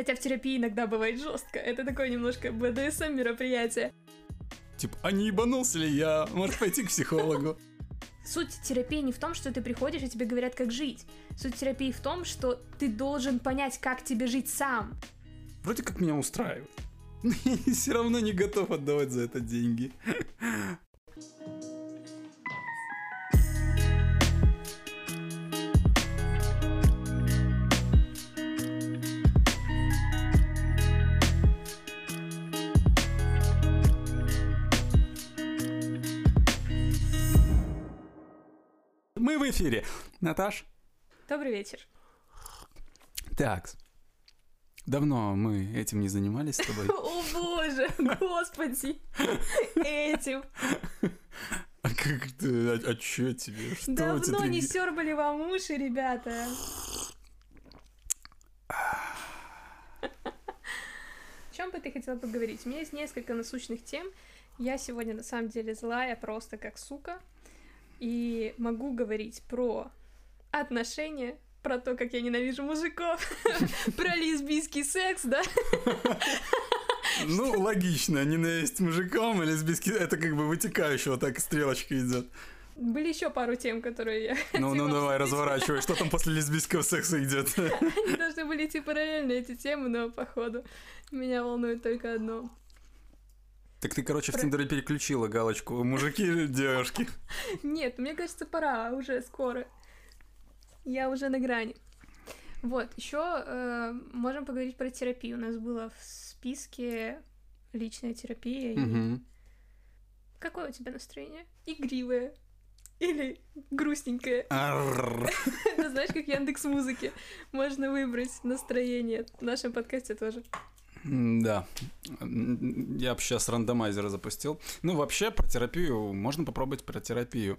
Хотя в терапии иногда бывает жестко. Это такое немножко БДСМ мероприятие. Типа, а не ебанулся ли я? Может пойти к психологу? Суть терапии не в том, что ты приходишь и тебе говорят, как жить. Суть терапии в том, что ты должен понять, как тебе жить сам. Вроде как меня устраивает. И все равно не готов отдавать за это деньги. в эфире. Наташ? Добрый вечер. Так. Давно мы этим не занимались с тобой. О боже, господи, этим. А как ты, а, а чё тебе? Что Давно не сербали вам уши, ребята. О чем бы ты хотела поговорить? У меня есть несколько насущных тем. Я сегодня на самом деле злая просто как сука. И могу говорить про отношения, про то, как я ненавижу мужиков, про лесбийский секс, да? Ну, логично, ненависть мужикам и лесбийский... Это как бы вытекающего так стрелочка идет. Были еще пару тем, которые я Ну, ну давай, разворачивай, что там после лесбийского секса идет. Они должны были идти параллельно, эти темы, но, походу, меня волнует только одно. Так ты, короче, в Про- Тиндере переключила галочку мужики, девушки. Нет, мне кажется, пора, уже скоро. Я уже на грани. Вот, еще можем поговорить про терапию. У нас было в списке личная терапия. и Мгм. Какое у тебя настроение? Игривое? Или грустненькое? Это знаешь, как Яндекс Музыки. Можно выбрать настроение. В нашем подкасте тоже. Да. М, Я бы сейчас рандомайзер запустил. Ну, вообще, про терапию можно попробовать про терапию.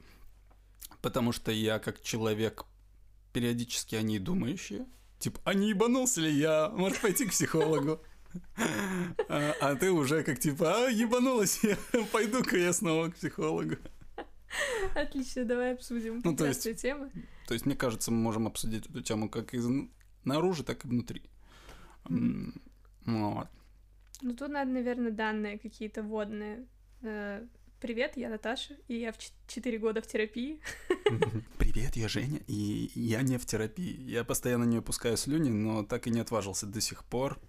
Потому что я как человек периодически о ней думающий. Типа, а не ебанулся ли я? Может пойти к психологу? А, а ты уже как типа, а ебанулась я, пойду-ка я снова к психологу. Отлично, давай обсудим Ну, то есть- тему. То есть, мне кажется, мы можем обсудить эту тему как изнаружи, так и внутри. М, Вот. Ну, тут надо, наверное, данные какие-то водные. Э, Привет, я Наташа, и я в 4 года в терапии. Привет, я Женя, и я не в терапии. Я постоянно не выпускаю слюни, но так и не отважился до сих пор.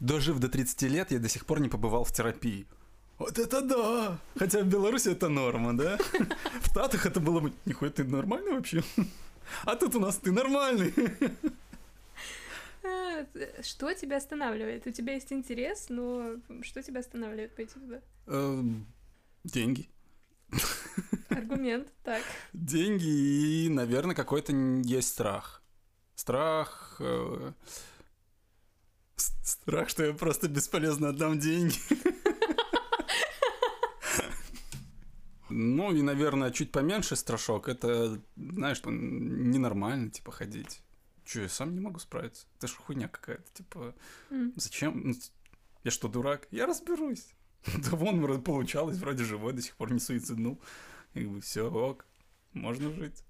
Дожив до 30 лет, я до сих пор не побывал в терапии. Вот это да! Хотя в Беларуси это норма, да? В Татах это было бы... Нихуя, ты нормальный вообще? А тут у нас ты нормальный. Э, Что тебя останавливает? У тебя есть интерес, но что тебя останавливает пойти туда? Эм, Деньги. Аргумент, так. Деньги и, наверное, какой-то есть страх. Страх... э, Страх, что я просто бесполезно отдам деньги. Ну и, наверное, чуть поменьше страшок. Это, знаешь, ненормально, типа, ходить. Че, я сам не могу справиться? Это ж хуйня какая-то, типа, М. зачем? Ну, Я что, дурак? Я разберусь. Да вон, вроде получалось, вроде живой, до сих пор не суициднул. Как бы все, ок, можно жить.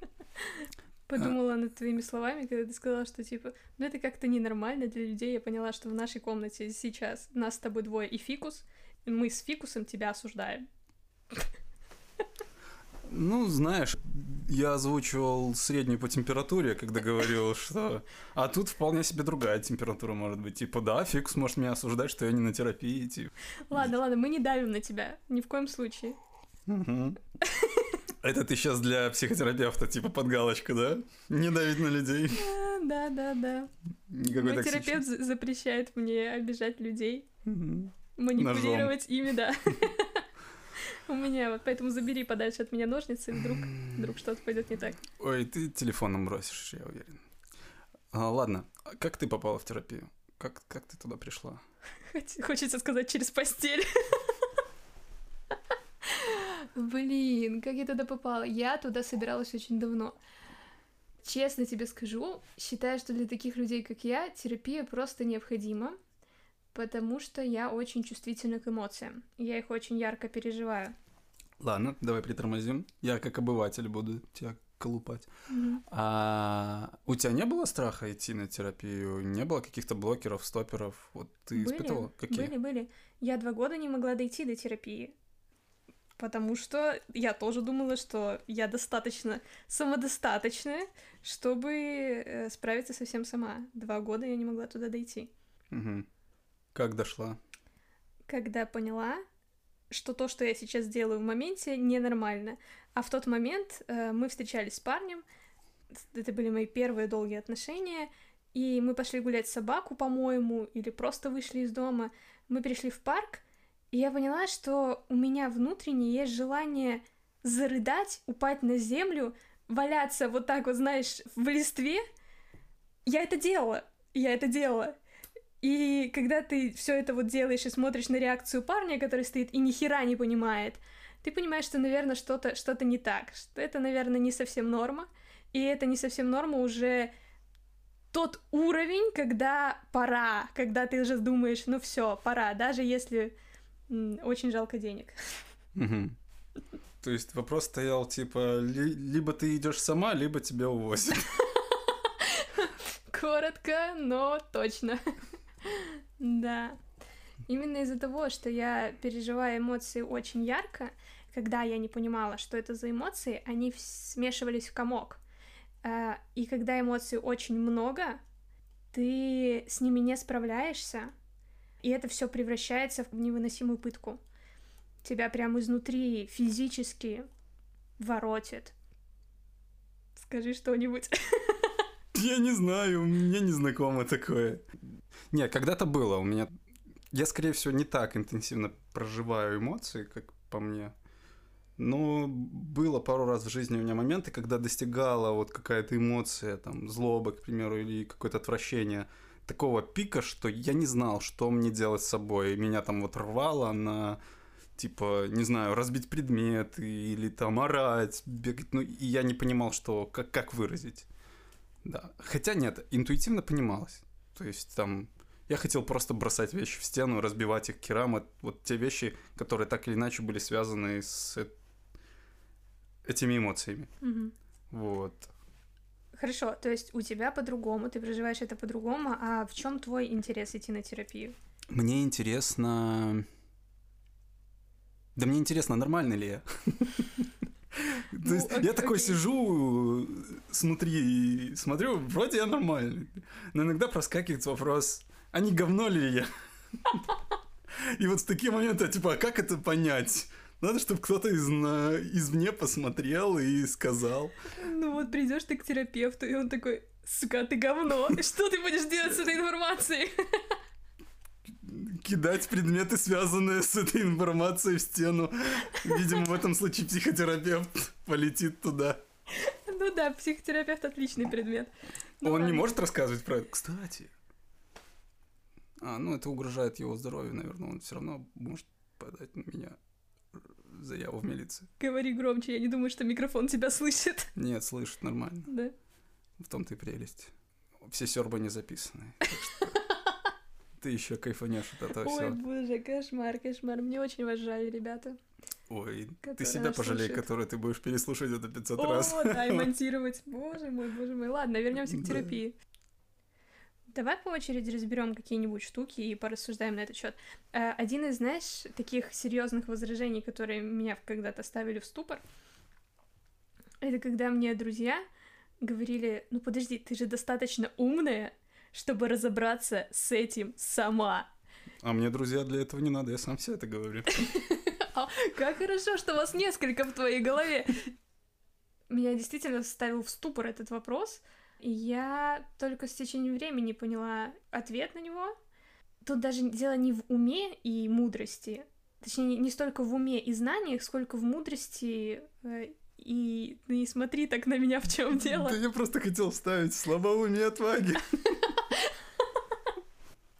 Подумала над твоими словами, когда ты сказала, что типа, ну это как-то ненормально для людей. Я поняла, что в нашей комнате сейчас нас с тобой двое и фикус. и Мы с фикусом тебя осуждаем. Ну, знаешь, я озвучивал среднюю по температуре, когда говорил, что... А тут вполне себе другая температура может быть. Типа, да, фикс может меня осуждать, что я не на терапии, типа. Ладно, ладно, мы не давим на тебя. Ни в коем случае. Это ты сейчас для психотерапевта, типа, под галочку, да? Не давить на людей. А, Да, да, да. Никакой Мой терапевт за- запрещает мне обижать людей, манипулировать ими, да. У меня вот, поэтому забери подальше от меня ножницы, вдруг, вдруг что-то пойдет не так. Ой, ты телефоном бросишь, я уверен. А, ладно, как ты попала в терапию? Как, как ты туда пришла? Хоч- Хочется сказать через постель. Блин, как я туда попала? Я туда собиралась очень давно. Честно тебе скажу, считаю, что для таких людей, как я, терапия просто необходима, потому что я очень чувствительна к эмоциям. Я их очень ярко переживаю. Ладно, давай притормозим. Я как обыватель буду тебя колупать. Мгм. А у тебя не было страха идти на терапию? Не было каких-то блокеров, стоперов? Вот ты Были, испытывала? Какие? Были, были. Я два года не могла дойти до терапии. Потому что я тоже думала, что я достаточно самодостаточная, чтобы э, справиться со всем сама. Два года я не могла туда дойти. Мгм. Как дошла? Когда поняла, что то, что я сейчас делаю в моменте, ненормально. А в тот момент э, мы встречались с парнем, это были мои первые долгие отношения, и мы пошли гулять собаку, по-моему, или просто вышли из дома. Мы пришли в парк, и я поняла, что у меня внутренне есть желание зарыдать, упасть на землю, валяться вот так вот, знаешь, в листве. Я это делала, я это делала. И когда ты все это вот делаешь и смотришь на реакцию парня, который стоит и ни хера не понимает, ты понимаешь, что, наверное, что-то что не так, что это, наверное, не совсем норма, и это не совсем норма уже тот уровень, когда пора, когда ты уже думаешь, ну все, пора, даже если очень жалко денег. То есть вопрос стоял типа ли- либо ты идешь сама, либо тебя увозят. Коротко, но точно. Да. Именно из-за того, что я переживаю эмоции очень ярко, когда я не понимала, что это за эмоции, они смешивались в комок. А, И когда эмоций очень много, ты с ними не справляешься, и это все превращается в невыносимую пытку. Тебя прямо изнутри физически воротит. Скажи что-нибудь. Я не знаю, мне не знакомо такое. Не, когда-то было у меня. Я, скорее всего, не так интенсивно проживаю эмоции, как по мне. Но было пару раз в жизни у меня моменты, когда достигала вот какая-то эмоция, там, злоба, к примеру, или какое-то отвращение такого пика, что я не знал, что мне делать с собой. Меня там вот рвало на, типа, не знаю, разбить предмет или там орать, бегать. Ну, и я не понимал, что, как, как выразить. Да. Хотя нет, интуитивно понималось. То есть там я хотел просто бросать вещи в стену, разбивать их керам. Вот, те вещи, которые так или иначе были связаны с э- этими эмоциями. Мгм. Вот. Хорошо, то есть у тебя по-другому, ты проживаешь это по-другому, а в чем твой интерес идти на терапию? Мне интересно... Да мне интересно, нормально ли я. То Ну, есть ок- я такой сижу снутри и смотрю, вроде я нормальный. Но иногда проскакивает вопрос, а не говно ли я? И вот в такие моменты, типа, а как это понять? Надо, чтобы кто-то из, на- извне посмотрел и сказал. Ну вот придешь ты к терапевту, и он такой, сука, ты говно, что ты будешь делать с этой информацией? кидать предметы, связанные с этой информацией в стену. Видимо, в этом случае психотерапевт полетит туда. Ну да, психотерапевт отличный предмет. Ну Он не ладно. может рассказывать про это. Кстати. А, ну это угрожает его здоровью, наверное. Он все равно может подать на меня заяву в милицию. Говори громче, я не думаю, что микрофон тебя слышит. Нет, слышит нормально. Да. В том-то и прелесть. Все сербы не записаны. Ты еще кайфанешь от этого Ой, всего. боже, кошмар, кошмар. Мне очень вас жаль, ребята. Ой, ты себя пожалей, который ты будешь переслушать это 500 О, раз. да, и монтировать. Боже мой, боже мой. Ладно, вернемся к терапии. Давай по очереди разберем какие-нибудь штуки и порассуждаем на этот счет. Один из, знаешь, таких серьезных возражений, которые меня когда-то ставили в ступор, это когда мне друзья говорили, ну подожди, ты же достаточно умная, чтобы разобраться с этим сама. А мне, друзья, для этого не надо, я сам себе это говорю. Как хорошо, что вас несколько в твоей голове. Меня действительно ставил в ступор этот вопрос, я только с течением времени поняла ответ на него. Тут даже дело не в уме и мудрости, точнее, не- столько в уме и знаниях, сколько в мудрости э, и ну, не смотри так на меня, в чем дело. Да я просто хотел вставить слабоумие отваги.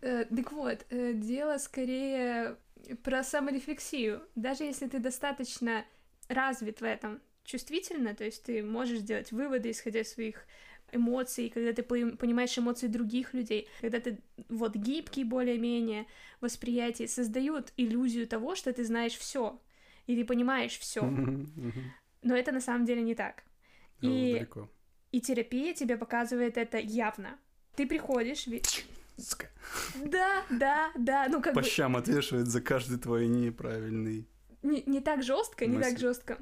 Э, Так вот, э, дело скорее про саморефлексию. Даже если ты достаточно развит в этом чувствительно, то есть ты можешь делать выводы, исходя из своих эмоций, когда ты понимаешь эмоции других людей, когда ты вот гибкий более-менее восприятие, создают иллюзию того, что ты знаешь все, и ты понимаешь все. Но это на самом деле не так. И, Далеко. и терапия тебе показывает это явно. Ты приходишь, Сука. да, да, да, ну как По бы щам отвешивает за каждый твой неправильный. не, не так жестко, не так жестко.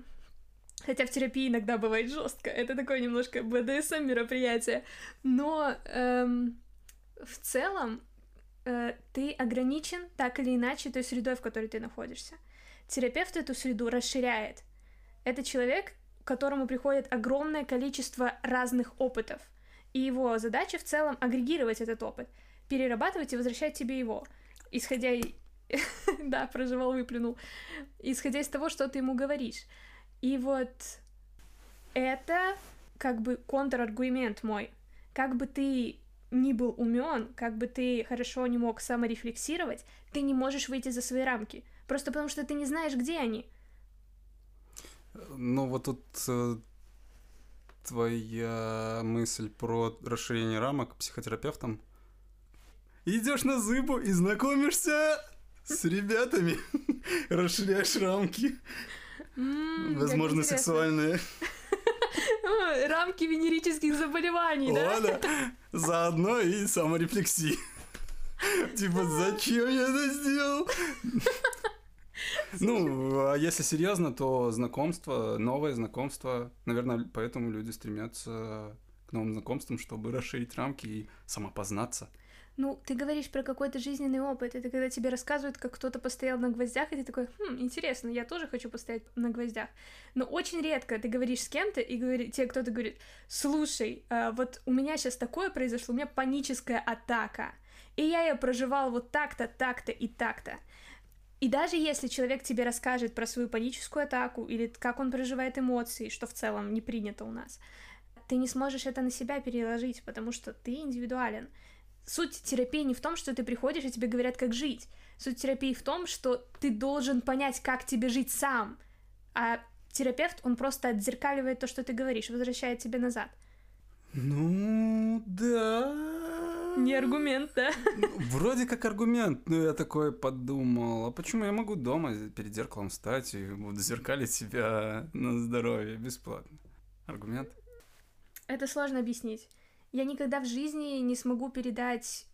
Хотя в терапии иногда бывает жестко. Это такое немножко БДСМ мероприятие. Но эм, в целом э, ты ограничен так или иначе той средой, в которой ты находишься. Терапевт эту среду расширяет. Это человек, к которому приходит огромное количество разных опытов. И его задача в целом агрегировать этот опыт, перерабатывать и возвращать тебе его. Исходя... Да, проживал, выплюнул. Исходя из того, что ты ему говоришь. И вот это как бы контраргумент мой. Как бы ты ни был умен, как бы ты хорошо не мог саморефлексировать, ты не можешь выйти за свои рамки. Просто потому что ты не знаешь, где они. Ну, вот тут э, твоя мысль про расширение рамок психотерапевтом. Идешь на зыбу и знакомишься с ребятами, расширяешь рамки, М, возможно, сексуальные. Рамки венерических заболеваний, да? Ладно, заодно и саморефлексии. Типа, зачем я это сделал? Ну, а если серьезно, то знакомство, новое знакомство, наверное, поэтому люди стремятся к новым знакомствам, чтобы расширить рамки и самопознаться. Ну, ты говоришь про какой-то жизненный опыт. Это когда тебе рассказывают, как кто-то постоял на гвоздях, и ты такой, хм, интересно, я тоже хочу постоять на гвоздях. Но очень редко ты говоришь с кем-то, и говори, тебе кто-то говорит, слушай, а, вот у меня сейчас такое произошло, у меня паническая атака, и я ее проживал вот так-то, так-то и так-то. И даже если человек тебе расскажет про свою паническую атаку или как он проживает эмоции, что в целом не принято у нас, ты не сможешь это на себя переложить, потому что ты индивидуален. Суть терапии не в том, что ты приходишь и тебе говорят, как жить. Суть терапии в том, что ты должен понять, как тебе жить сам. А терапевт, он просто отзеркаливает то, что ты говоришь, возвращает тебе назад. Ну, да. Не аргумент, да? Вроде как аргумент, но я такой подумал, а почему я могу дома перед зеркалом встать и буду зеркалить себя на здоровье бесплатно? Аргумент? Это сложно объяснить. Я никогда в жизни не смогу передать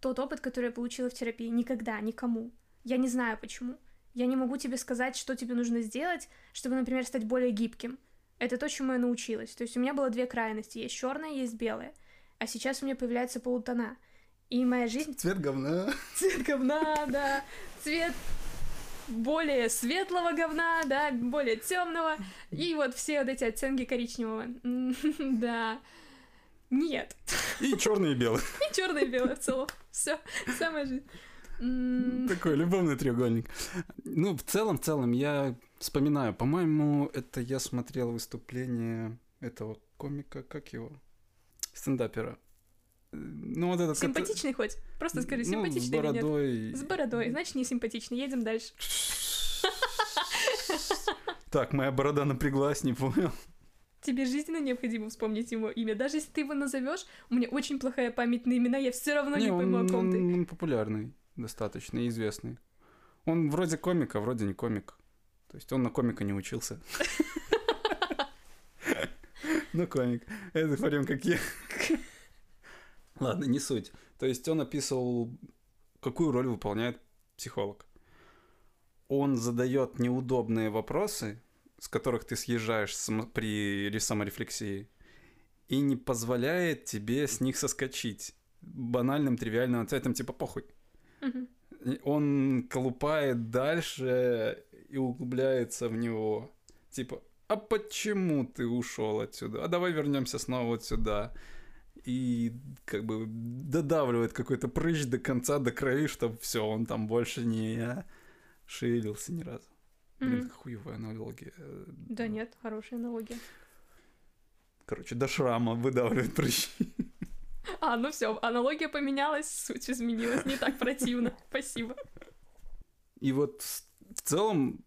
тот опыт, который я получила в терапии. Никогда, никому. Я не знаю почему. Я не могу тебе сказать, что тебе нужно сделать, чтобы, например, стать более гибким. Это то, чему я научилась. То есть у меня было две крайности. Есть черное, есть белое. А сейчас у меня появляются полутона. И моя жизнь Цвет говна. цвет говна, да, цвет более светлого говна, да, более темного, и вот все вот эти оттенки коричневого. Да. Нет. И черный и белый. И черное и белое в целом. Все. Самая жизнь. Такой любовный треугольник. Ну, в целом, в целом, я вспоминаю, по-моему, это я смотрел выступление этого комика, как его? Стендапера. Ну, вот этот... Симпатичный хоть? Просто скажи, Ну, симпатичный с или нет? бородой. С бородой. Значит, не симпатичный. Едем дальше. Так, моя борода напряглась, не понял. Тебе жизненно необходимо вспомнить его имя. Даже если ты его назовешь, у меня очень плохая память на имена, я все равно не, пойму, о ком ты. он, он популярный, достаточно известный. Он вроде комик, а вроде не комик. То есть он на комика не учился. Ну, комик. Это прям как я. Ладно, не суть. То есть он описывал, какую роль выполняет психолог. Он задает неудобные вопросы, с которых ты съезжаешь при ре- саморефлексии, и не позволяет тебе с них соскочить банальным, тривиальным ответом, типа похуй. Он колупает дальше и углубляется в него. Типа, а почему ты ушел отсюда? А давай вернемся снова вот сюда. И как бы додавливает какой-то прыщ до конца, до крови, чтобы все, он там больше не шевелился ни разу. Блин, хуевая аналогия. Э, Да нет, хорошая аналогия. Короче, до шрама выдавливает прыщи. А, ну все, аналогия поменялась, суть изменилась, не так противно. Спасибо. И вот в целом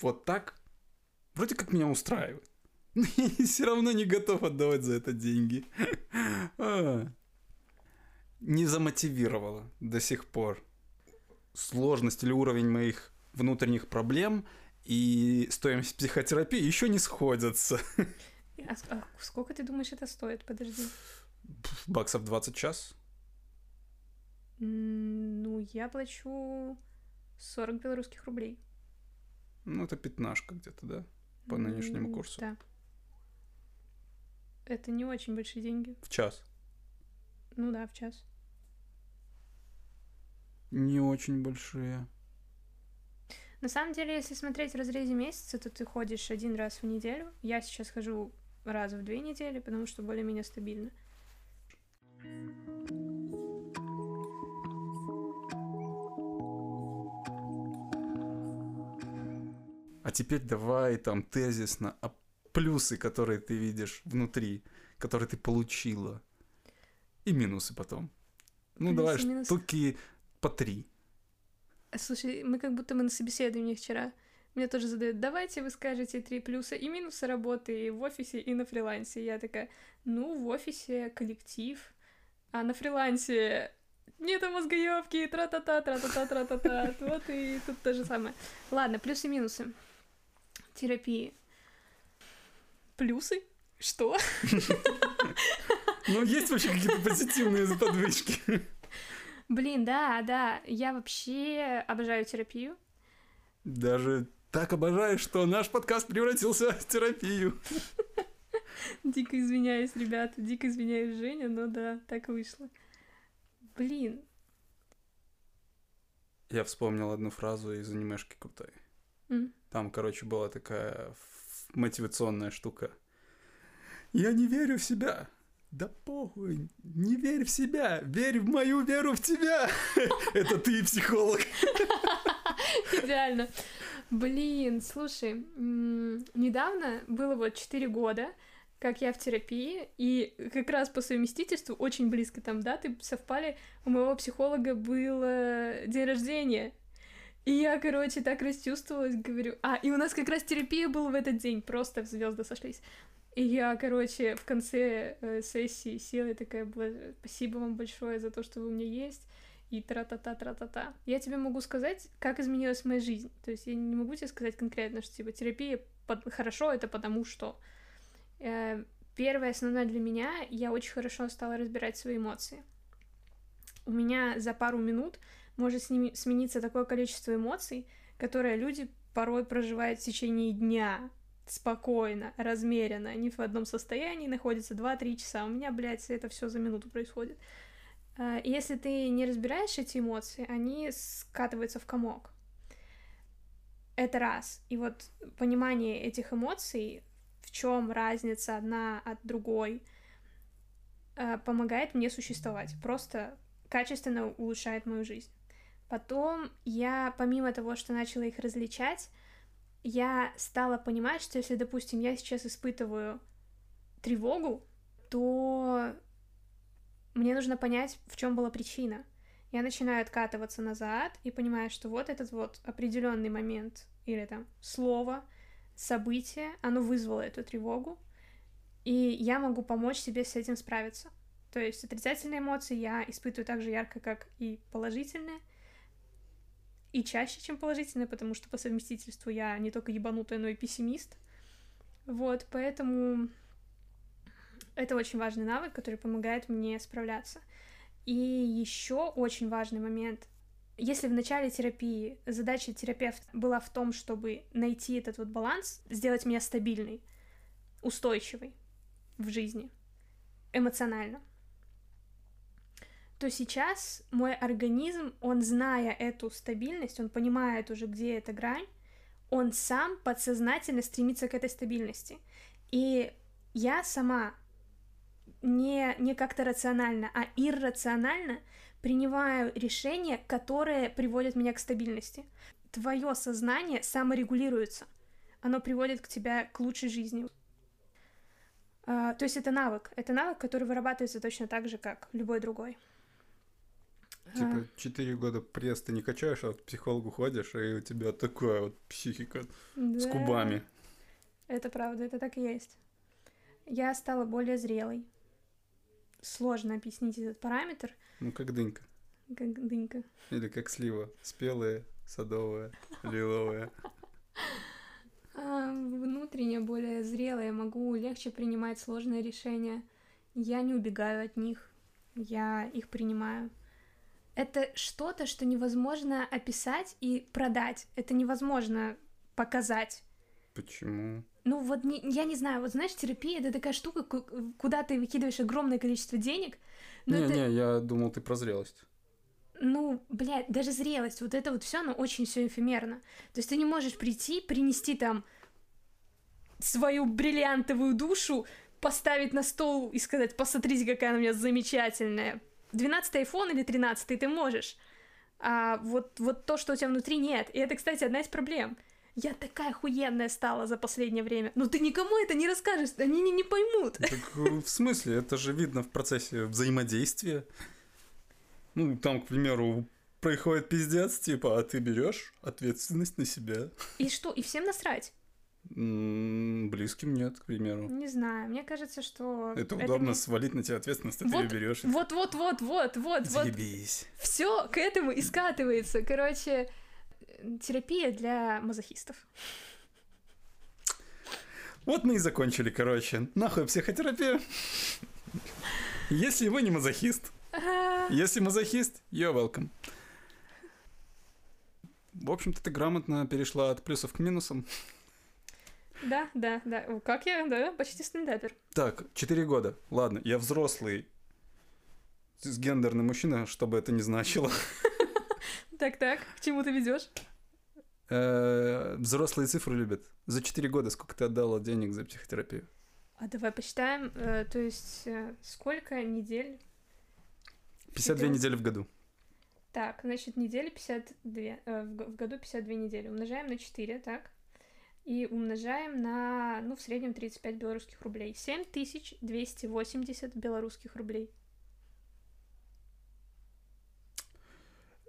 вот так вроде как меня устраивает. Я все равно не готов отдавать за это деньги. А. Не замотивировало до сих пор. Сложность или уровень моих внутренних проблем и стоимость психотерапии еще не сходятся. а, а сколько ты думаешь это стоит? Подожди. Баксов 20 час? Ну, я плачу 40 белорусских рублей. Ну, это пятнашка где-то, да? По нынешнему курсу. Да. Это не очень большие деньги. В час? Ну да, в час. Не очень большие. На самом деле, если смотреть в разрезе месяца, то ты ходишь один раз в неделю. Я сейчас хожу раз в две недели, потому что более-менее стабильно. А теперь давай там тезисно а плюсы, которые ты видишь внутри, которые ты получила, и минусы потом. Ну, плюсы, давай минусы. штуки по три. Слушай, мы как будто мы на собеседовании вчера. Мне тоже задают, давайте вы скажете три плюса и минусы работы в офисе и на фрилансе. Я такая, ну, в офисе коллектив, а на фрилансе нет мозгоебки, тра-та-та, тра-та-та, тра-та-та. Вот и тут то же самое. Ладно, плюсы и минусы терапии. Плюсы? Что? Ну, есть вообще какие-то позитивные подвычки. Блин, да, да. Я вообще обожаю терапию. Даже так обожаю, что наш подкаст превратился в терапию. Дико извиняюсь, ребята, дико извиняюсь, Женя, но да, так вышло. Блин. Я вспомнил одну фразу из анимешки крутой. Mm. Там, короче, была такая мотивационная штука. Я не верю в себя. Да похуй, не верь в себя, верь в мою веру в тебя. Это ты психолог. Идеально. Блин, слушай, недавно было вот 4 года, как я в терапии, и как раз по совместительству очень близко там даты совпали. У моего психолога был день рождения. И я, короче, так расчувствовалась, говорю... А, и у нас как раз терапия была в этот день, просто звезды сошлись. И я, короче, в конце э, сессии села и такая, спасибо вам большое за то, что вы у меня есть, и тра-та-та, тра-та-та. Я тебе могу сказать, как изменилась моя жизнь. То есть я не могу тебе сказать конкретно, что, типа, терапия под... хорошо, это потому что... Э, первое основное для меня, я очень хорошо стала разбирать свои эмоции. У меня за пару минут может с ними смениться такое количество эмоций, которые люди порой проживают в течение дня спокойно, размеренно, они в одном состоянии находятся 2-3 часа. У меня, блядь, это все за минуту происходит. А, если ты не разбираешь эти эмоции, они скатываются в комок. Это раз. И вот понимание этих эмоций, в чем разница одна от другой, а, помогает мне существовать. Просто качественно улучшает мою жизнь. Потом я, помимо того, что начала их различать, я стала понимать, что если, допустим, я сейчас испытываю тревогу, то мне нужно понять, в чем была причина. Я начинаю откатываться назад и понимаю, что вот этот вот определенный момент или там слово, событие, оно вызвало эту тревогу, и я могу помочь себе с этим справиться. То есть отрицательные эмоции я испытываю так же ярко, как и положительные — и чаще, чем положительное, потому что по совместительству я не только ебанутая, но и пессимист. Вот, поэтому это очень важный навык, который помогает мне справляться. И еще очень важный момент. Если в начале терапии задача терапевта была в том, чтобы найти этот вот баланс, сделать меня стабильной, устойчивой в жизни, эмоционально, то сейчас мой организм, он зная эту стабильность, он понимает уже, где эта грань, он сам подсознательно стремится к этой стабильности. И я сама не, не как-то рационально, а иррационально принимаю решения, которые приводят меня к стабильности. Твое сознание саморегулируется. Оно приводит к тебя к лучшей жизни. Uh, то есть это навык. Это навык, который вырабатывается точно так же, как любой другой. Типа, четыре года пресс ты не качаешь, а к психологу ходишь, и у тебя такая вот психика да. с кубами. Это правда, это так и есть. Я стала более зрелой. Сложно объяснить этот параметр. Ну, как дынька. Как дынька. Или как слива. Спелая, садовая, лиловая. А, внутренне более зрелая, могу легче принимать сложные решения. Я не убегаю от них, я их принимаю. Это что-то, что невозможно описать и продать. Это невозможно показать. Почему? Ну вот не, я не знаю, вот знаешь, терапия это такая штука, ку- куда ты выкидываешь огромное количество денег. но это- Не-не, я думал, ты про зрелость. ну, блядь, даже зрелость, вот это вот все, оно очень все эфемерно. То есть ты не можешь прийти, принести там свою бриллиантовую душу, поставить на стол и сказать, посмотрите, какая она у меня замечательная. 12 iPhone или 13 ты можешь. А вот, вот то, что у тебя внутри, нет. И это, кстати, одна из проблем. Я такая охуенная стала за последнее время. Но ты никому это не расскажешь, они не, не поймут. Так э, в смысле? Это же видно в процессе взаимодействия. Ну, там, к примеру, происходит пиздец, типа, а ты берешь ответственность на себя. И что? И всем насрать? Близким нет, к примеру. Не знаю, мне кажется, что... Это удобно не- свалить на тебя ответственность, а ты Вот- ее берешь. Вот, вот, вот, вот, вот, вот. Заебись. Все к этому и скатывается. Короче, терапия для мазохистов. Вот мы и закончили, короче. Нахуй психотерапия. Если вы не мазохист, если мазохист, you're welcome. В общем-то, ты грамотно перешла от плюсов к минусам. Да, да, да. Как я, да, почти стендапер. Так, 4 года. Ладно, я взрослый гендерный мужчина, что бы это ни значило. Так, так, к чему ты ведешь? Э, Взрослые цифры любят. За 4 года сколько ты отдала денег за психотерапию? А давай посчитаем, э, то есть э, сколько недель? 52 Сидел- недели в году. Так, значит, недели 52, э, в г- в году 52 недели. Умножаем на 4, так? И умножаем на, ну, в среднем 35 белорусских рублей. 7280 белорусских рублей.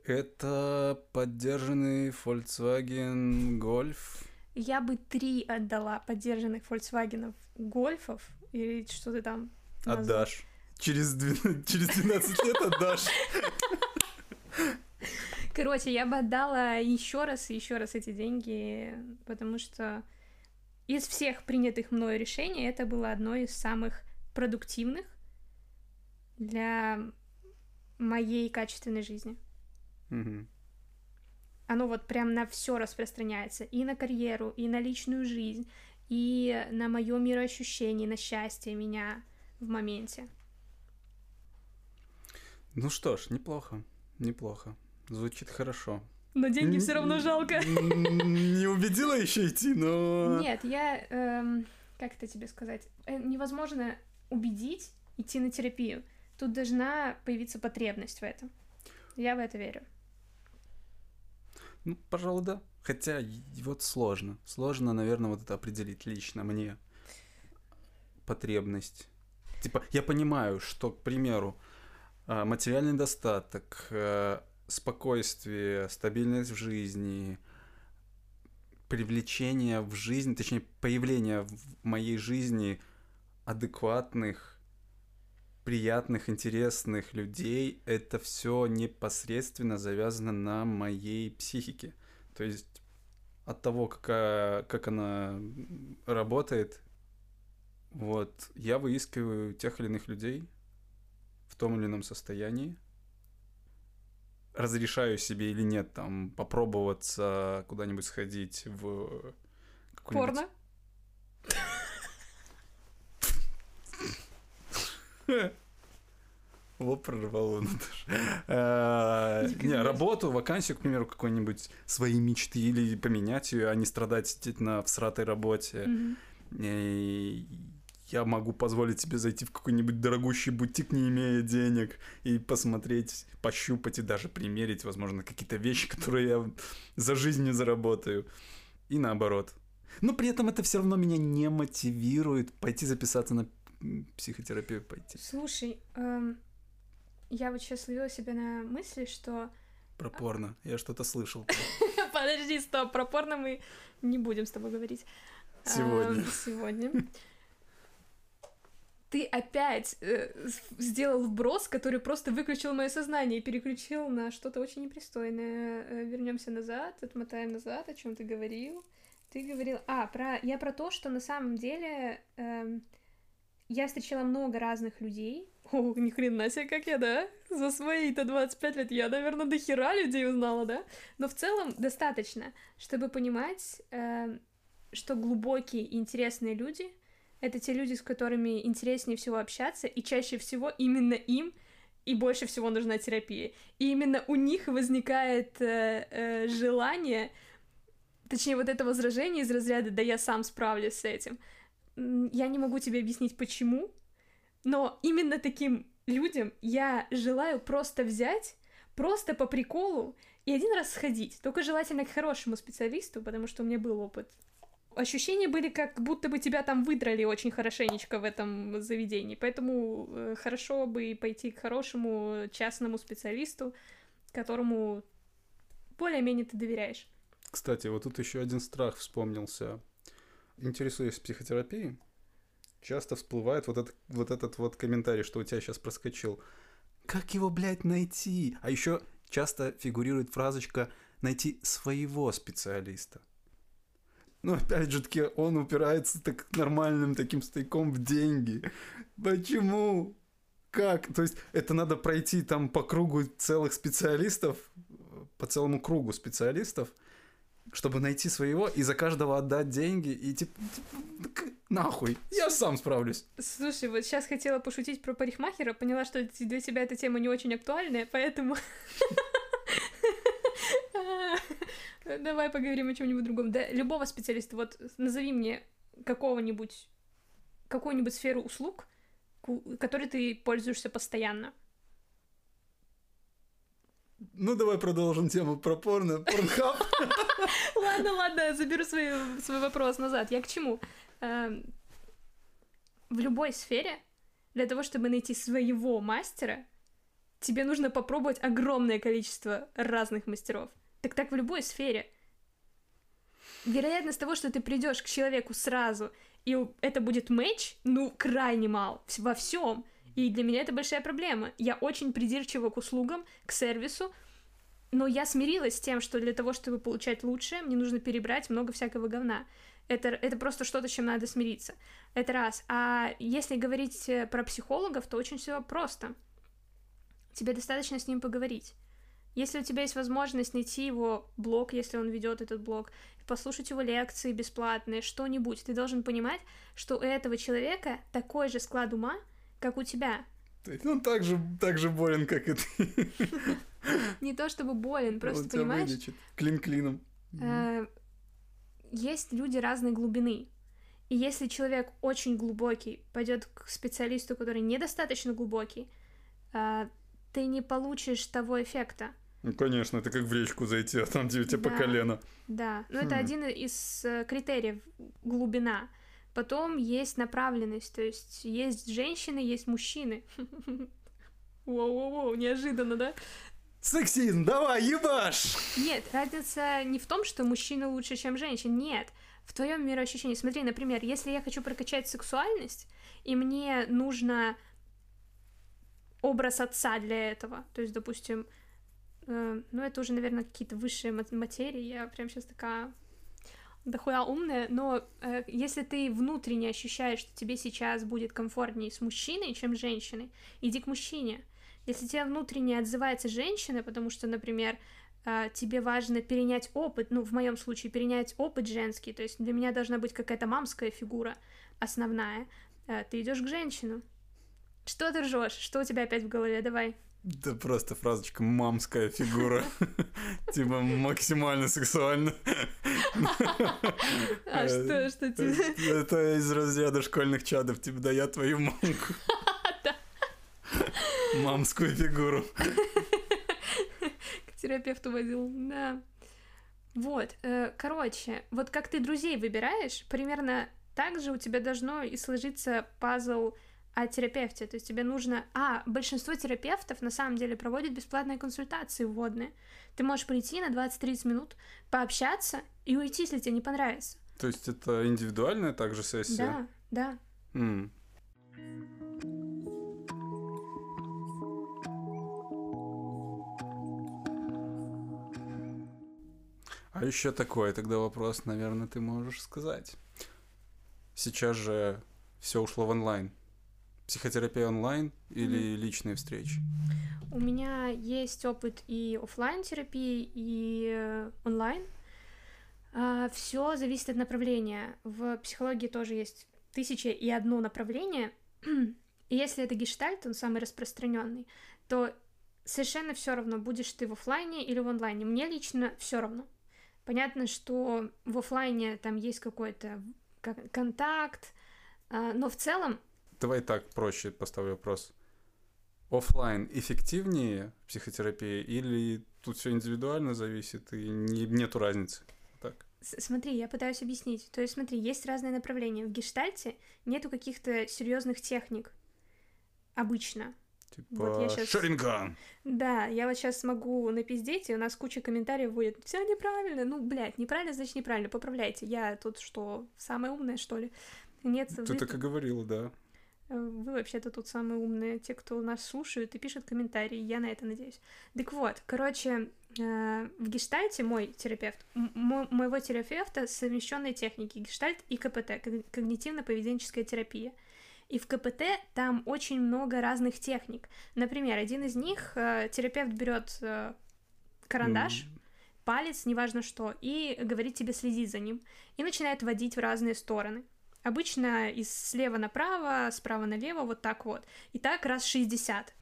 Это поддержанный Volkswagen Golf. Я бы три отдала поддержанных Volkswagen гольфов или что ты там назвал. Отдашь. Через, две- через 12 лет отдашь. Короче, я бы отдала еще раз и еще раз эти деньги, потому что из всех принятых мною решений это было одно из самых продуктивных для моей качественной жизни. Мгм. Оно вот прям на все распространяется. И на карьеру, и на личную жизнь, и на мое мироощущение, на счастье меня в моменте. Ну что ж, неплохо. Неплохо. Звучит хорошо. Но деньги все равно жалко. Не убедила еще идти, но... Нет, я... эм, как это тебе сказать? Э, Невозможно убедить идти на терапию. Тут должна появиться потребность в этом. Я в это верю. Ну, пожалуй, да. Хотя вот сложно. Сложно, наверное, вот это определить лично мне. Потребность. Типа, я понимаю, что, к примеру, а, материальный достаток, э, спокойствие, стабильность в жизни, привлечение в жизнь, точнее, появление в моей жизни адекватных, приятных, интересных людей, это все непосредственно завязано на моей психике. То есть от того, какая, как она работает, вот, я выискиваю тех или иных людей в том или ином состоянии, разрешаю себе или нет там попробоваться куда-нибудь сходить в Порно? Вот прорвало Наташа. Э, Не, работу, вакансию, к примеру, какой-нибудь своей мечты или поменять ее, а не страдать сидеть на всратой работе. И я могу позволить себе зайти в какой-нибудь дорогущий бутик, не имея денег, и посмотреть, пощупать и даже примерить, возможно, какие-то вещи, которые я за жизнь не заработаю. И наоборот. Но при этом это все равно меня не мотивирует пойти записаться на психотерапию пойти. Слушай, эм, я вот сейчас ловила себя на мысли, что... Про порно. Я что-то слышал. Подожди, стоп, про порно мы не будем с тобой говорить. Сегодня. Эм, Сегодня. Ты опять э, сделал вброс, который просто выключил мое сознание и переключил на что-то очень непристойное. Вернемся назад, отмотаем назад, о чем ты говорил. Ты говорил, а, про, я про то, что на самом деле эм, я встречала много разных людей. О, ни хрена себе, как я, да? За свои-то 25 лет я, наверное, до хера людей узнала, да? Но в целом достаточно, чтобы понимать, эм, что глубокие и интересные люди — это те люди, с которыми интереснее всего общаться, и чаще всего именно им и больше всего нужна терапия. И именно у них возникает э, э, желание точнее, вот это возражение из разряда «да я сам справлюсь с этим». Я не могу тебе объяснить, почему, но именно таким людям я желаю просто взять, просто по приколу и один раз сходить. Только желательно к хорошему специалисту, потому что у меня был опыт. Ощущения были, как будто бы тебя там выдрали очень хорошенечко в этом заведении. Поэтому э, хорошо бы пойти к хорошему частному специалисту, которому более-менее ты доверяешь. Кстати, вот тут еще один страх вспомнился. Интересуясь психотерапией, часто всплывает вот этот, вот этот вот комментарий, что у тебя сейчас проскочил. Как его, блядь, найти? А еще часто фигурирует фразочка «найти своего специалиста». Ну, опять же таки, он упирается так нормальным таким стойком в деньги. Почему? Как? То есть это надо пройти там по кругу целых специалистов, по целому кругу специалистов – чтобы найти своего и за каждого отдать деньги и типа, типа нахуй, я сам справлюсь. Слушай, вот сейчас хотела пошутить про парикмахера, поняла, что для тебя эта тема не очень актуальная, поэтому... Давай поговорим о чем-нибудь другом. Да, любого специалиста, вот назови мне какого-нибудь, какую-нибудь сферу услуг, которой ты пользуешься постоянно. Ну, давай продолжим тему про порно. Порнхаб. Ладно, ладно, заберу свой, свой вопрос назад. Я к чему? Эм, в любой сфере для того, чтобы найти своего мастера, тебе нужно попробовать огромное количество разных мастеров. Так так в любой сфере. Вероятность того, что ты придешь к человеку сразу, и это будет матч, ну, крайне мал во всем. И для меня это большая проблема. Я очень придирчива к услугам, к сервису, но я смирилась с тем, что для того, чтобы получать лучшее, мне нужно перебрать много всякого говна. Это, это просто что-то, с чем надо смириться. Это раз. А если говорить э, про психологов, то очень все просто. Тебе достаточно с ним поговорить. Если у тебя есть возможность найти его блог, если он ведет этот блог, послушать его лекции бесплатные, что-нибудь, ты должен понимать, что у этого человека такой же склад ума, как у тебя. Он так же, так же болен, как и ты. Не то чтобы болен, просто понимаешь... Клин клином. Э, есть люди разной глубины. И если человек очень глубокий пойдет к специалисту, который недостаточно глубокий, э, ты не получишь того эффекта. Ну, конечно, это как в речку зайти, а там тебе да, по колено. Да, но хм. это один из э, критериев глубина. Потом есть направленность, то есть есть женщины, есть мужчины. Воу-воу-воу, неожиданно, да? Сексизм, давай, ебаш! Нет, разница не в том, что мужчины лучше, чем женщины, нет. В твоем мироощущении, смотри, например, если я хочу прокачать сексуальность, и мне нужно образ отца для этого, то есть, допустим, ну, это уже, наверное, какие-то высшие материи, я прям сейчас такая дохуя умная, но э, если ты внутренне ощущаешь, что тебе сейчас будет комфортнее с мужчиной, чем с женщиной, иди к мужчине. Если тебе внутренне отзывается женщина, потому что, например, э, тебе важно перенять опыт, ну, в моем случае, перенять опыт женский, то есть для меня должна быть какая-то мамская фигура основная, э, ты идешь к женщину. Что ты ржешь? Что у тебя опять в голове? Давай. Да просто фразочка «мамская фигура». Типа максимально сексуально. А что, что тебе? Это из разряда школьных чадов. Типа, да я твою мамку. Мамскую фигуру. К терапевту водил, да. Вот, э, короче, вот как ты друзей выбираешь, примерно так же у тебя должно и сложиться пазл о терапевте. То есть тебе нужно... А, большинство терапевтов на самом деле проводят бесплатные консультации вводные. Ты можешь прийти на 20-30 минут, пообщаться и уйти, если тебе не понравится. То есть это индивидуальная также сессия? Да, да. Mm. А еще такой тогда вопрос, наверное, ты можешь сказать. Сейчас же все ушло в онлайн. Психотерапия онлайн или mm-hmm. личные встречи? У меня есть опыт и офлайн терапии, и онлайн. А, все зависит от направления. В психологии тоже есть тысяча и одно направление. И если это гештальт, он самый распространенный, то совершенно все равно, будешь ты в офлайне или в онлайне. Мне лично все равно. Понятно, что в офлайне там есть какой-то контакт, а, но в целом Давай так проще поставлю вопрос. Оффлайн эффективнее психотерапии или тут все индивидуально зависит и не, нету разницы? Так. Смотри, я пытаюсь объяснить. То есть, смотри, есть разные направления. В гештальте нету каких-то серьезных техник. Обычно. Типа вот я сейчас... Шаринган. Да, я вот сейчас смогу напиздеть, и у нас куча комментариев будет. Все неправильно. Ну, блядь, неправильно, значит неправильно. Поправляйте. Я тут что, самая умная, что ли? Нет, Ты вы... так и говорила, да. Вы вообще-то тут самые умные, те, кто нас слушают и пишут комментарии, я на это надеюсь. Так вот, короче, э, в гештальте мой терапевт, моего терапевта совмещенные техники гештальт и КПТ, когнитивно-поведенческая терапия. И в КПТ там очень много разных техник. Например, один из них э, терапевт берет э, карандаш, mm. палец, неважно что, и говорит тебе следить за ним, и начинает водить в разные стороны. Обычно из слева направо, справа налево, вот так вот. И так раз 60.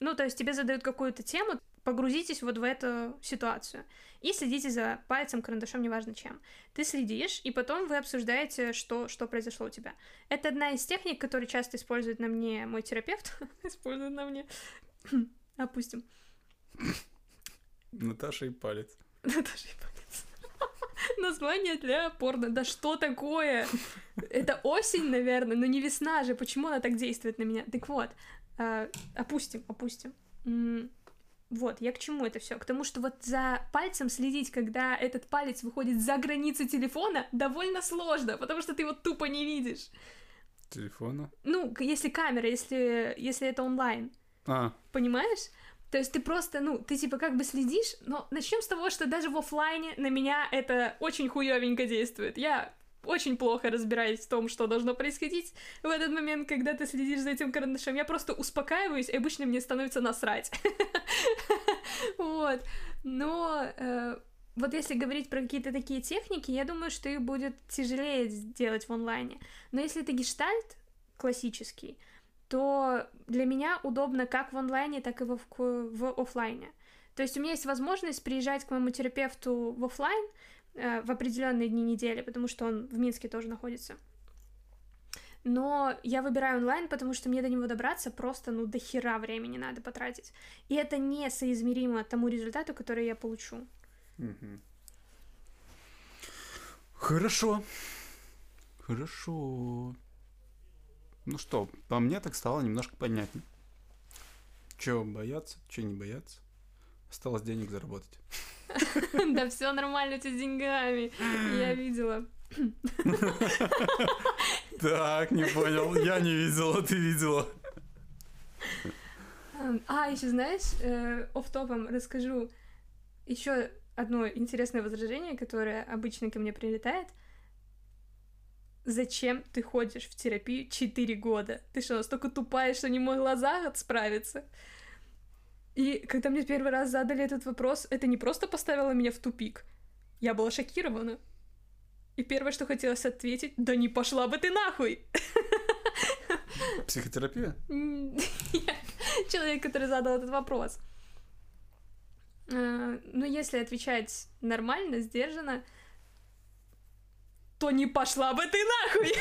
Ну, то есть тебе задают какую-то тему, погрузитесь вот в эту ситуацию и следите за пальцем, карандашом, неважно чем. Ты следишь, и потом вы обсуждаете, что, что произошло у тебя. Это одна из техник, которую часто использует на мне мой терапевт. использует на мне. Опустим. Наташа и палец. Наташа и палец. Название для порно. Да что такое? Это осень, наверное, но не весна же. Почему она так действует на меня? Так вот, э, опустим, опустим. Вот, я к чему это все? К тому, что вот за пальцем следить, когда этот палец выходит за границы телефона, довольно сложно, потому что ты его тупо не видишь. Телефона? Ну, если камера, если, если это онлайн. А. Понимаешь? То есть ты просто, ну, ты типа как бы следишь, но начнем с того, что даже в офлайне на меня это очень хуёвенько действует. Я очень плохо разбираюсь в том, что должно происходить в этот момент, когда ты следишь за этим карандашом. Я просто успокаиваюсь, и обычно мне становится насрать. Вот. Но э, вот если говорить про какие-то такие техники, я думаю, что их будет тяжелее сделать в онлайне. Но если это гештальт классический, то для меня удобно как в онлайне, так и в, в офлайне. То есть у меня есть возможность приезжать к моему терапевту в офлайн э, в определенные дни недели, потому что он в Минске тоже находится. Но я выбираю онлайн, потому что мне до него добраться просто, ну, до хера времени надо потратить. И это не соизмеримо тому результату, который я получу. Хорошо. Хорошо. Ну что, по мне так стало немножко понятнее. Чего бояться, чего не бояться. Осталось денег заработать. Да все нормально у тебя с деньгами. Я видела. Так, не понял. Я не видела, ты видела. А, еще знаешь, э, оф-топом расскажу еще одно интересное возражение, которое обычно ко мне прилетает — зачем ты ходишь в терапию 4 года? Ты что, настолько тупая, что не могла за год справиться? И когда мне первый раз задали этот вопрос, это не просто поставило меня в тупик. Я была шокирована. И первое, что хотелось ответить, да не пошла бы ты нахуй! Психотерапия? Человек, который задал этот вопрос. А, ну, если отвечать нормально, сдержанно, то не пошла бы ты нахуй!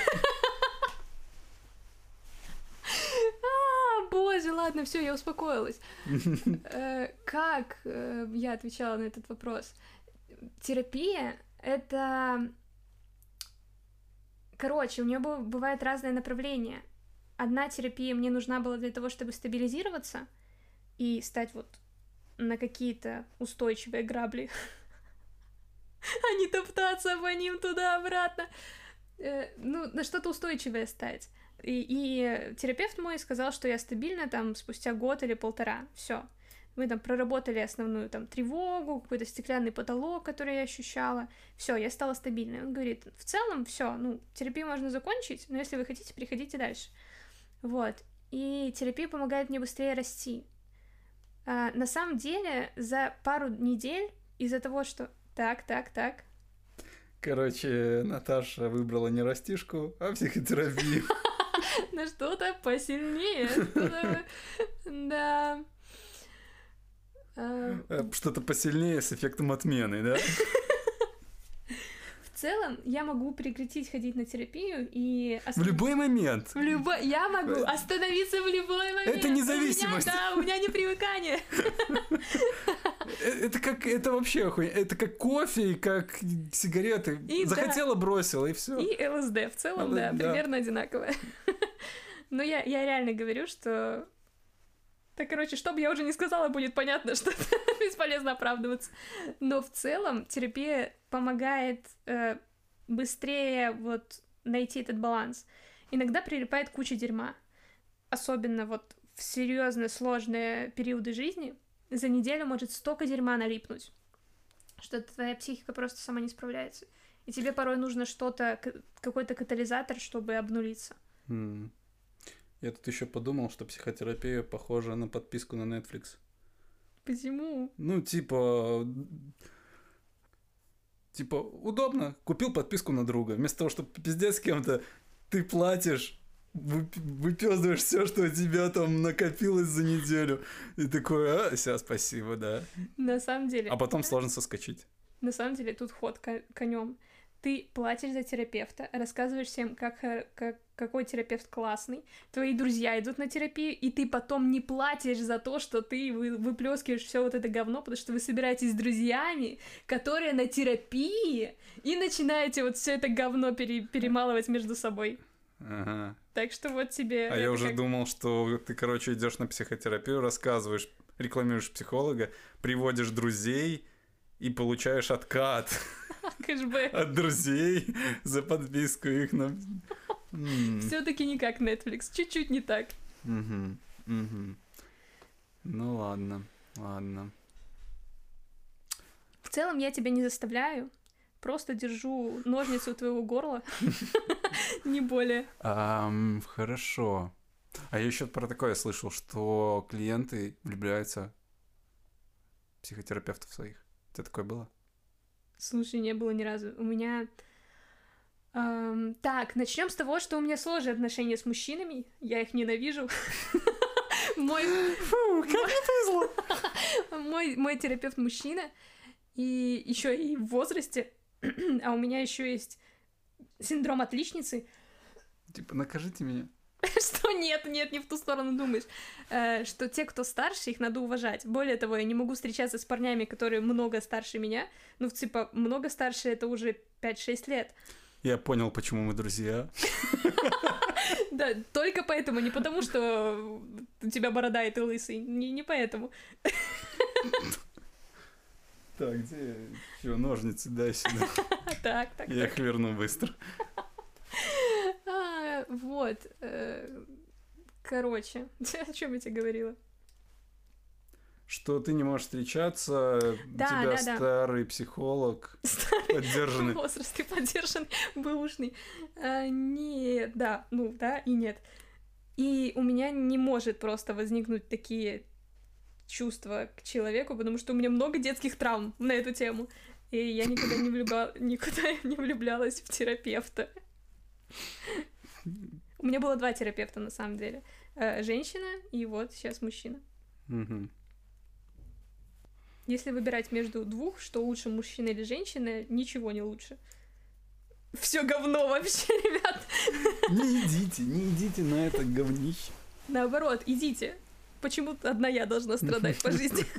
А, боже, ладно, все, я успокоилась. Э, как э, я отвечала на этот вопрос? Терапия — это... Короче, у нее бывает разное направление. Одна терапия мне нужна была для того, чтобы стабилизироваться и стать вот на какие-то устойчивые грабли а не топтаться по ним туда-обратно. Э, ну, на что-то устойчивое стать. И, и терапевт мой сказал, что я стабильна там спустя год или полтора. Все. Мы там проработали основную там тревогу, какой-то стеклянный потолок, который я ощущала. Все, я стала стабильной. Он говорит, в целом все, ну, терапию можно закончить, но если вы хотите, приходите дальше. Вот. И терапия помогает мне быстрее расти. А, на самом деле, за пару недель из-за того, что так, так, так. Короче, Наташа выбрала не растишку, а психотерапию. На что-то посильнее. Да. Э, что-то посильнее с эффектом отмены, да? В целом, я могу прекратить ходить на терапию и... В любой момент. В любой... Я могу остановиться в любой момент. Это независимость. У меня, да, у меня не привыкание. Э, это как... Это вообще охуенно. Это как кофе, как сигареты. И, Захотела, да. бросила, и все. И ЛСД в целом, да, да, примерно одинаковое. Но я, я реально говорю, что так, короче, что бы я уже не сказала, будет понятно, что бесполезно оправдываться. Но в целом терапия помогает э, быстрее вот найти этот баланс. Иногда прилипает куча дерьма. Особенно вот в серьезно сложные периоды жизни. За неделю может столько дерьма налипнуть, что твоя психика просто сама не справляется. И тебе порой нужно что-то, какой-то катализатор, чтобы обнулиться. Mm. Я тут еще подумал, что психотерапия похожа на подписку на Netflix. Почему? Ну, типа... Типа, удобно. Купил подписку на друга. Вместо того, чтобы пиздец с кем-то, ты платишь, выпёздываешь все, что у тебя там накопилось за неделю. И такой, а, все, спасибо, да. На самом деле. А потом сложно соскочить. На самом деле тут ход конем ты платишь за терапевта, рассказываешь всем, как, э, как, какой терапевт классный, твои друзья идут на терапию, и ты потом не платишь за то, что ты вы, выплескиваешь все вот это говно, потому что вы собираетесь с друзьями, которые на терапии, и начинаете вот все это говно пере, перемалывать между собой. Ага. Так что вот тебе. А я уже как... думал, что ты, короче, идешь на психотерапию, рассказываешь, рекламируешь психолога, приводишь друзей и получаешь откат. Кэшбэк. От друзей за подписку их на... Все-таки не как Netflix, чуть-чуть не так. Ну ладно, ладно. В целом я тебя не заставляю, просто держу ножницу у твоего горла, не более. Хорошо. А я еще про такое слышал, что клиенты влюбляются в психотерапевтов своих. Это такое было? Слушай, не было ни разу. У меня... Эм, так, начнем с того, что у меня сложные отношения с мужчинами. Я их ненавижу. Мой... Фу, как мне повезло. Мой, мой терапевт мужчина. И еще и в возрасте. а у меня еще есть синдром отличницы. Типа, накажите меня. Что нет, нет, не в ту сторону думаешь. Э, что те, кто старше, их надо уважать. Более того, я не могу встречаться с парнями, которые много старше меня. Ну, типа, много старше это уже 5-6 лет. Я понял, почему мы друзья. Да, только поэтому, не потому, что у тебя борода и ты лысый. Не, не поэтому. Так, где еще ножницы? Дай сюда. Так, так. Я их верну быстро. Вот. Э, короче, о чем я тебе говорила? Что ты не можешь встречаться, да, тебя да, старый да. психолог, старый поддержанный. возраст, ты поддержанный, бэушный. А, нет, да, ну да и нет. И у меня не может просто возникнуть такие чувства к человеку, потому что у меня много детских травм на эту тему. И я никогда не, влюбла... никуда не влюблялась в терапевта. У меня было два терапевта, на самом деле. Э, женщина и вот сейчас мужчина. Угу. Если выбирать между двух, что лучше, мужчина или женщина, ничего не лучше. Все говно вообще, ребят. Не идите, не идите на это говнище. Наоборот, идите. Почему одна я должна страдать по жизни?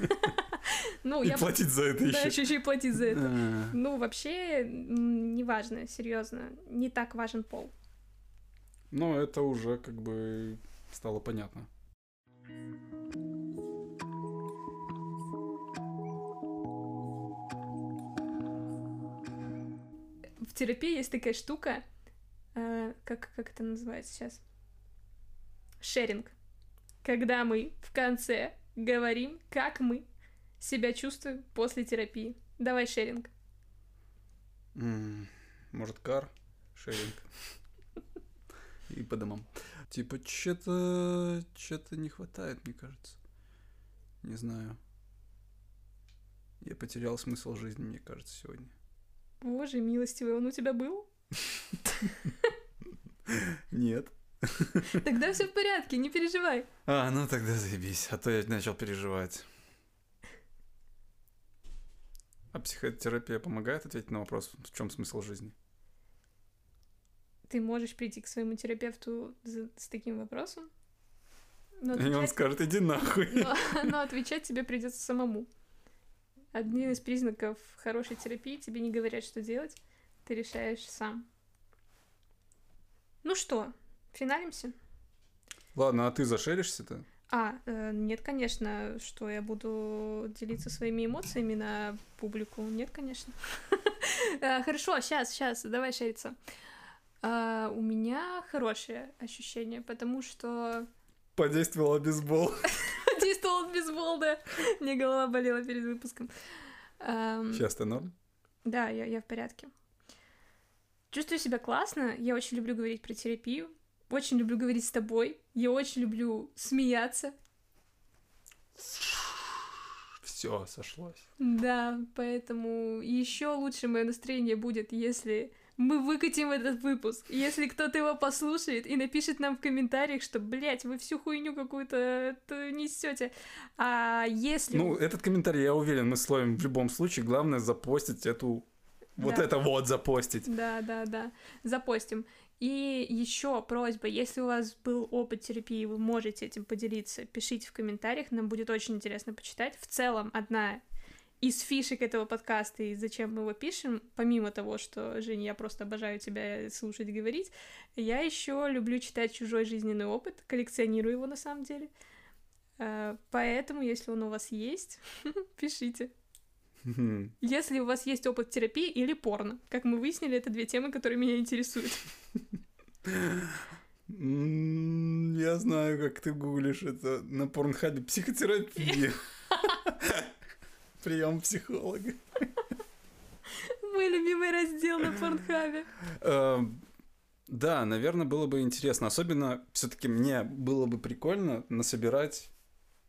Ну, и я... платить за это да, еще. еще и платить за это. А. Ну, вообще, неважно, серьезно. Не так важен пол. Но это уже как бы стало понятно. В терапии есть такая штука, э, как, как это называется сейчас? Шеринг. Когда мы в конце говорим, как мы себя чувствуем после терапии. Давай шеринг. Может, кар? Шеринг. И по домам. Типа, что-то... Что-то не хватает, мне кажется. Не знаю. Я потерял смысл жизни, мне кажется, сегодня. Боже, милостивый, он у тебя был? Нет. Тогда все в порядке, не переживай. А, ну тогда заебись, а то я начал переживать. А психотерапия помогает ответить на вопрос, в чем смысл жизни? Ты можешь прийти к своему терапевту за- с таким вопросом, но И он отвечать, скажет, иди нахуй. но- но отвечать тебе придется самому. Один из признаков хорошей терапии тебе не говорят, что делать, ты решаешь сам. Ну что, финалимся? Ладно, а ты зашеришься-то? А, э, нет, конечно, что я буду делиться своими эмоциями на публику. Нет, конечно. Э, Хорошо, сейчас, сейчас, давай шериться. А, У меня хорошее ощущение, потому что Подействовал бейсбол. действовал бейсбол, да. Мне голова болела перед выпуском. Сейчас ты норм? Да, я, я в порядке. Чувствую себя классно. Я очень люблю говорить про терапию. Очень люблю говорить с тобой. Я очень люблю смеяться. Все, сошлось. Да, поэтому еще лучше мое настроение будет, если мы выкатим этот выпуск. Если кто-то его послушает и напишет нам в комментариях, что, блядь, вы всю хуйню какую-то несете. А если... Ну, этот комментарий, я уверен, мы словим в любом случае. Главное запостить эту... Вот Да. это вот запостить. Да, да, да. Запостим. И еще просьба, если у вас был опыт терапии, вы можете этим поделиться, пишите в комментариях, нам будет очень интересно почитать. В целом, одна из фишек этого подкаста и зачем мы его пишем, помимо того, что, Женя, я просто обожаю тебя слушать и говорить, я еще люблю читать чужой жизненный опыт, коллекционирую его на самом деле. Э, Поэтому, если он у вас есть, пишите. Если у вас есть опыт терапии или порно. Как мы выяснили, это две темы, которые меня интересуют. Я знаю, как ты гуглишь это на порнхабе. Психотерапия. Прием психолога. Мой любимый раздел на порнхабе. Эм, Да, наверное, было бы интересно. Особенно, все-таки мне было бы прикольно насобирать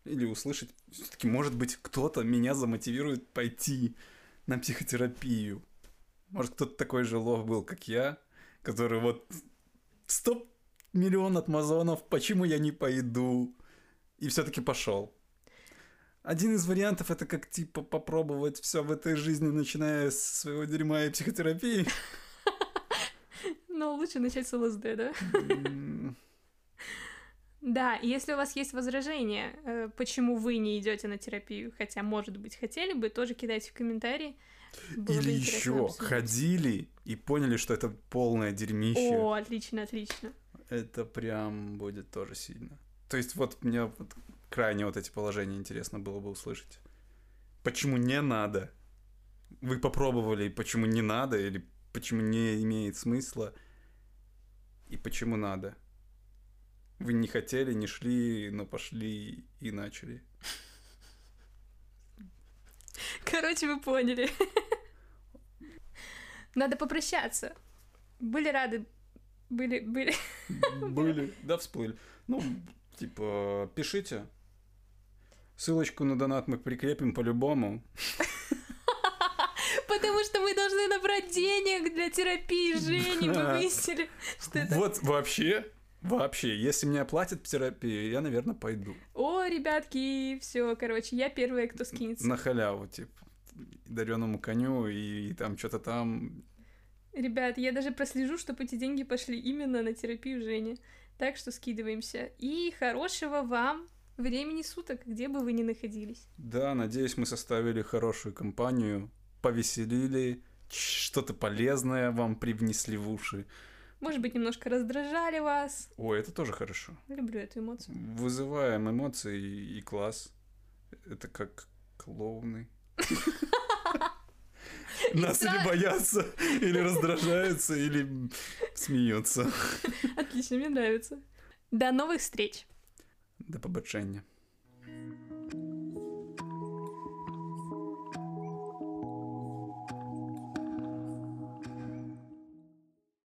или услышать. Все-таки, может быть, кто-то меня замотивирует пойти на психотерапию. Может, кто-то такой же лох был, как я, который вот стоп миллион отмазонов, почему я не пойду? И все-таки пошел. Один из вариантов это как типа попробовать все в этой жизни, начиная с своего дерьма и психотерапии. Но лучше начать с ЛСД, да? Да, и если у вас есть возражения, э, почему вы не идете на терапию, хотя, может быть, хотели бы, тоже кидайте в комментарии. Было Или еще обсудить. ходили и поняли, что это полное дерьмище. О, отлично, отлично. Это прям будет тоже сильно. То есть вот мне вот крайне вот эти положения интересно было бы услышать. Почему не надо? Вы попробовали, почему не надо, или почему не имеет смысла, и почему надо? Вы не хотели, не шли, но пошли и начали. Короче, вы поняли. Надо попрощаться. Были рады. Были, были. Были, да, всплыли. Ну, типа, пишите. Ссылочку на донат мы прикрепим по-любому. Потому что мы должны набрать денег для терапии Жени. Мы выяснили, что это... Вот вообще, вообще, если мне оплатят терапию, я, наверное, пойду. О, ребятки, все, короче, я первая, кто скинется. На халяву, типа, дареному коню и, там что-то там. Ребят, я даже прослежу, чтобы эти деньги пошли именно на терапию Жени. Так что скидываемся. И хорошего вам времени суток, где бы вы ни находились. Да, надеюсь, мы составили хорошую компанию, повеселили, что-то полезное вам привнесли в уши. Может быть, немножко раздражали вас. Ой, это тоже хорошо. Люблю эту эмоцию. Вызываем эмоции и, и класс. Это как клоуны. Нас или боятся, или раздражаются, или смеются. Отлично, мне нравится. До новых встреч! До побачення.